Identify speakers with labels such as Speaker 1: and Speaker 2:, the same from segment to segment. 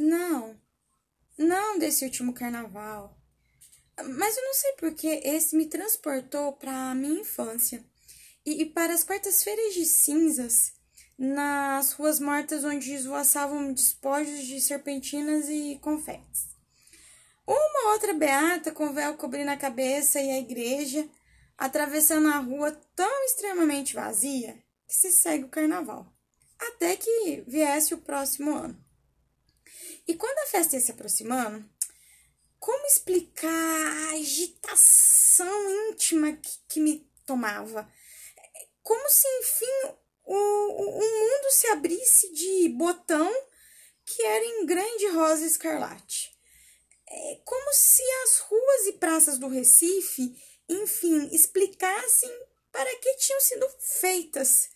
Speaker 1: Não, não desse último carnaval. Mas eu não sei porque esse me transportou para a minha infância e, e para as quartas-feiras de cinzas nas ruas mortas onde esvoaçavam despojos de serpentinas e confetes. Uma outra beata com véu cobrindo a cabeça e a igreja, atravessando a rua tão extremamente vazia que se segue o carnaval, até que viesse o próximo ano. E quando a festa ia se aproximando, como explicar a agitação íntima que, que me tomava? Como se, enfim, o, o, mundo se abrisse de botão que era em grande rosa escarlate. É como se as ruas e praças do Recife, enfim, explicassem para que tinham sido feitas.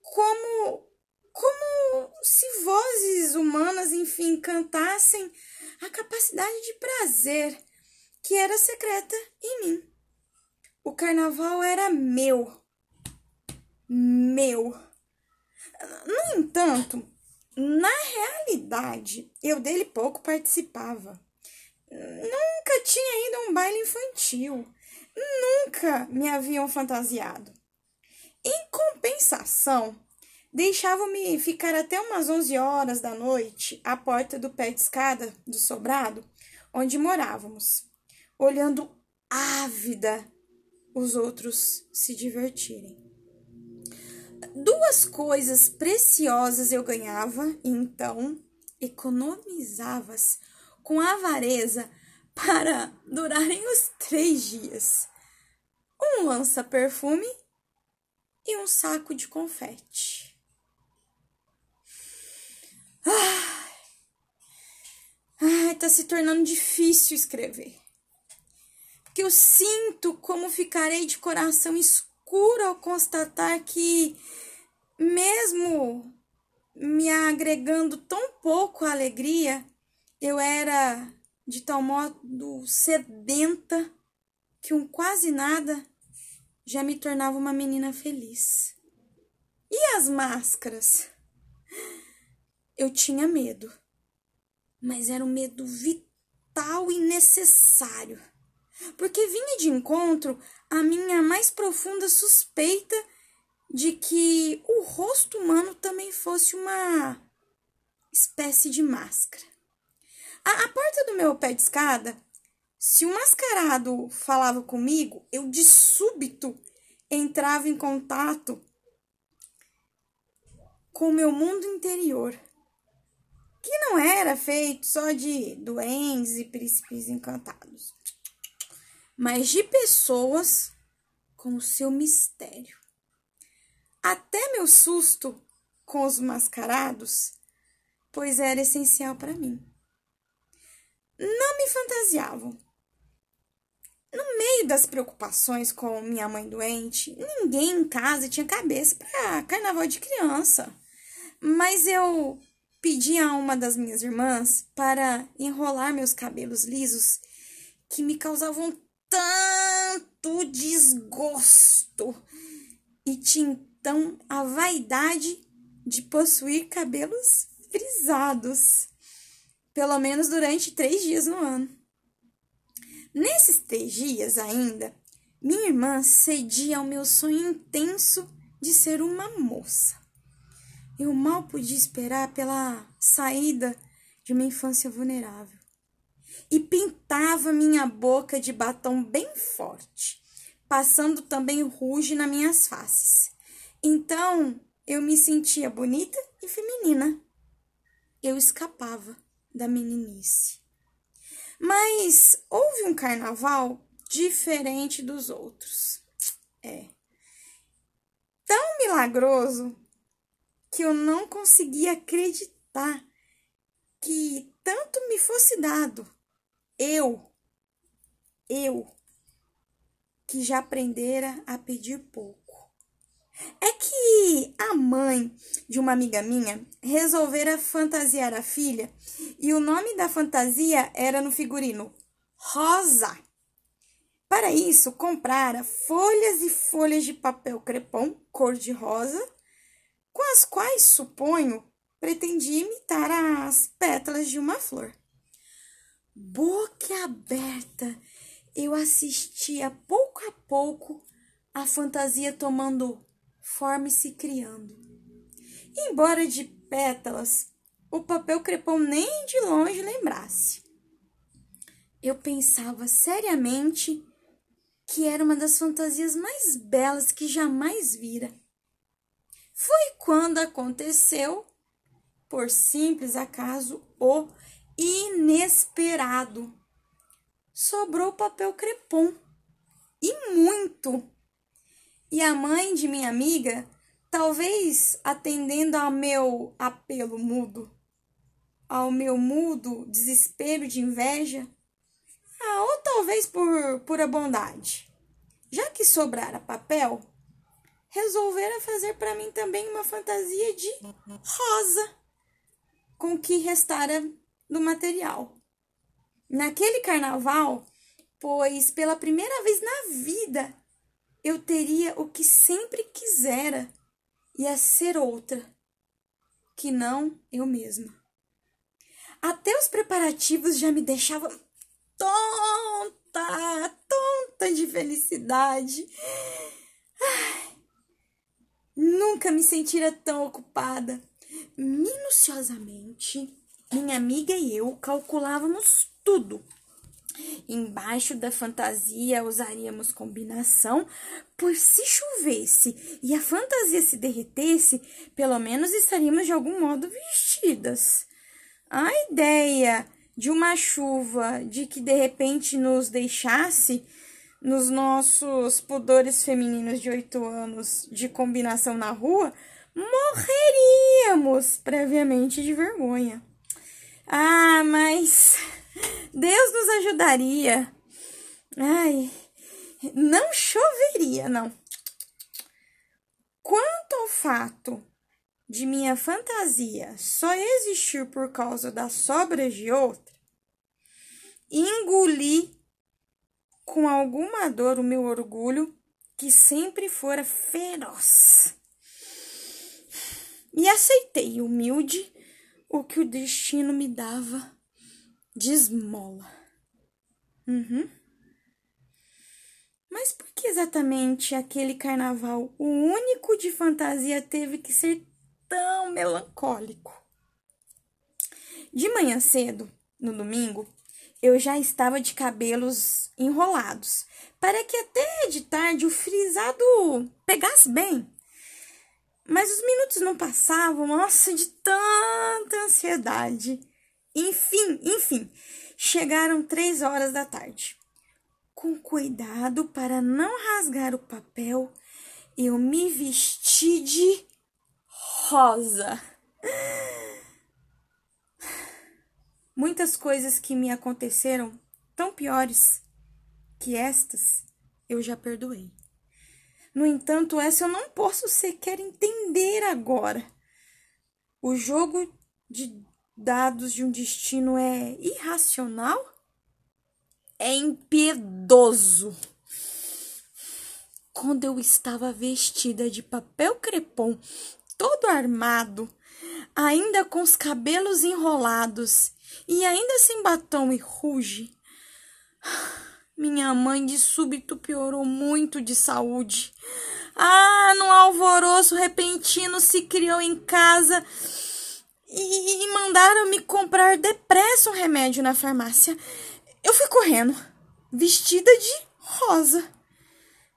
Speaker 1: Como como se vozes humanas, enfim, cantassem a capacidade de prazer que era secreta em mim. O carnaval era meu. Meu. No entanto, na realidade, eu dele pouco participava. Nunca tinha ido a um baile infantil. Nunca me haviam fantasiado. Em compensação, deixavam-me ficar até umas 11 horas da noite à porta do pé de escada do sobrado onde morávamos, olhando ávida os outros se divertirem. Duas coisas preciosas eu ganhava então economizava-as com avareza para durarem os três dias: um lança-perfume e um saco de confete. Ai, ai, tá se tornando difícil escrever. Porque eu sinto como ficarei de coração escuro ao constatar que, mesmo me agregando tão pouco alegria, eu era de tal modo sedenta que um quase nada já me tornava uma menina feliz. E as máscaras? Eu tinha medo, mas era um medo vital e necessário, porque vinha de encontro a minha mais profunda suspeita de que o rosto humano também fosse uma espécie de máscara. A, a porta do meu pé de escada, se o mascarado falava comigo, eu de súbito entrava em contato com o meu mundo interior que não era feito só de duendes e príncipes encantados, mas de pessoas com o seu mistério. Até meu susto com os mascarados, pois era essencial para mim. Não me fantasiavam. No meio das preocupações com minha mãe doente, ninguém em casa tinha cabeça para carnaval de criança. Mas eu Pedi a uma das minhas irmãs para enrolar meus cabelos lisos que me causavam tanto desgosto e tinha então a vaidade de possuir cabelos frisados, pelo menos durante três dias no ano. Nesses três dias ainda, minha irmã cedia ao meu sonho intenso de ser uma moça. Eu mal podia esperar pela saída de uma infância vulnerável. E pintava minha boca de batom bem forte, passando também ruge nas minhas faces. Então eu me sentia bonita e feminina. Eu escapava da meninice. Mas houve um carnaval diferente dos outros. É. Tão milagroso que eu não conseguia acreditar que tanto me fosse dado. Eu, eu, que já aprendera a pedir pouco. É que a mãe de uma amiga minha resolvera fantasiar a filha e o nome da fantasia era no figurino Rosa. Para isso, comprara folhas e folhas de papel crepom cor de rosa com as quais, suponho, pretendia imitar as pétalas de uma flor. Boca aberta, eu assistia pouco a pouco a fantasia tomando forma e se criando. Embora de pétalas, o papel crepom nem de longe lembrasse. Eu pensava seriamente que era uma das fantasias mais belas que jamais vira. Foi quando aconteceu, por simples acaso, o inesperado. Sobrou papel crepom. E muito. E a mãe de minha amiga, talvez atendendo ao meu apelo mudo, ao meu mudo desespero de inveja, ah, ou talvez por pura bondade. Já que sobrara papel, resolveram fazer para mim também uma fantasia de rosa com o que restara do material. Naquele carnaval, pois pela primeira vez na vida eu teria o que sempre quisera, ia ser outra, que não eu mesma. Até os preparativos já me deixavam tonta, tonta de felicidade. Nunca me sentira tão ocupada. Minuciosamente, minha amiga e eu calculávamos tudo. Embaixo da fantasia usaríamos combinação, pois se chovesse e a fantasia se derretesse, pelo menos estaríamos de algum modo vestidas. A ideia de uma chuva de que de repente nos deixasse nos nossos pudores femininos de oito anos de combinação na rua, morreríamos previamente de vergonha. Ah, mas Deus nos ajudaria. Ai, não choveria, não. Quanto ao fato de minha fantasia só existir por causa das sobras de outra, engoli com alguma dor o meu orgulho, que sempre fora feroz. E aceitei humilde o que o destino me dava de esmola. Uhum. Mas por que exatamente aquele carnaval, o único de fantasia, teve que ser tão melancólico? De manhã cedo, no domingo, eu já estava de cabelos enrolados, para que até de tarde o frisado pegasse bem. Mas os minutos não passavam, nossa, de tanta ansiedade. Enfim, enfim, chegaram três horas da tarde. Com cuidado para não rasgar o papel, eu me vesti de rosa. Muitas coisas que me aconteceram, tão piores que estas, eu já perdoei. No entanto, essa eu não posso sequer entender agora. O jogo de dados de um destino é irracional? É impiedoso. Quando eu estava vestida de papel crepom, todo armado, ainda com os cabelos enrolados e ainda sem batom e ruge, minha mãe de súbito piorou muito de saúde. Ah, num alvoroço repentino se criou em casa e, e mandaram me comprar depressa um remédio na farmácia. Eu fui correndo, vestida de rosa,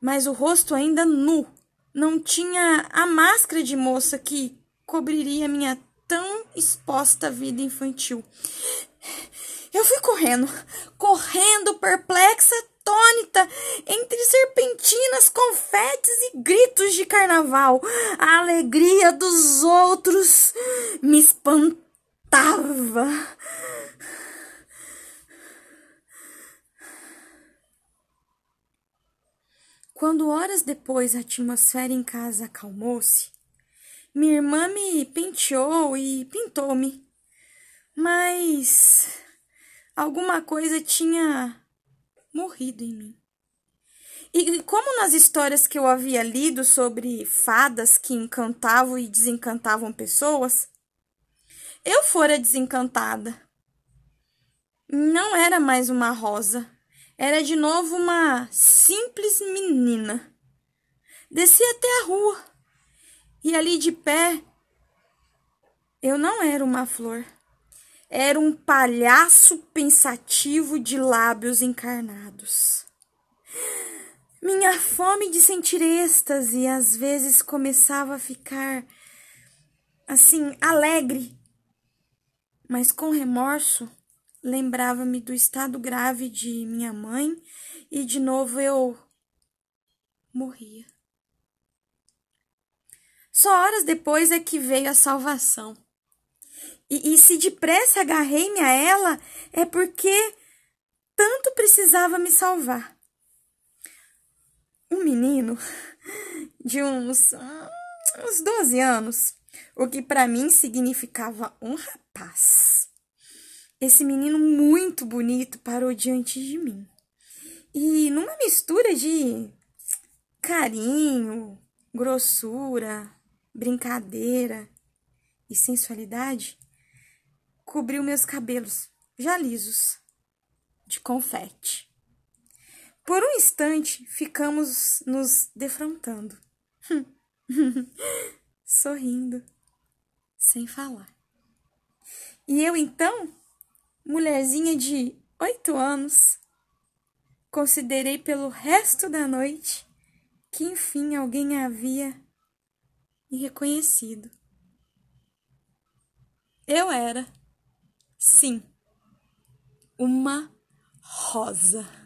Speaker 1: mas o rosto ainda nu. Não tinha a máscara de moça que cobriria minha tão exposta vida infantil. Eu fui correndo, correndo perplexa, atônita entre serpentinas, confetes e gritos de carnaval. A alegria dos outros me espantava. Quando horas depois a atmosfera em casa acalmou-se, minha irmã me penteou e pintou-me. Mas alguma coisa tinha morrido em mim. E como nas histórias que eu havia lido sobre fadas que encantavam e desencantavam pessoas, eu fora desencantada. Não era mais uma rosa, era de novo uma simples menina. Desci até a rua e ali de pé eu não era uma flor. Era um palhaço pensativo de lábios encarnados. Minha fome de sentir êxtase às vezes começava a ficar assim, alegre, mas com remorso. Lembrava-me do estado grave de minha mãe e de novo eu morria. Só horas depois é que veio a salvação. E, e se depressa agarrei-me a ela, é porque tanto precisava me salvar. Um menino de uns, uns 12 anos, o que para mim significava um rapaz. Esse menino muito bonito parou diante de mim. E numa mistura de carinho, grossura, brincadeira e sensualidade, cobriu meus cabelos, já lisos, de confete. Por um instante, ficamos nos defrontando, sorrindo, sem falar. E eu então, mulherzinha de oito anos, considerei pelo resto da noite que enfim alguém havia me reconhecido. Eu era Sim, uma rosa.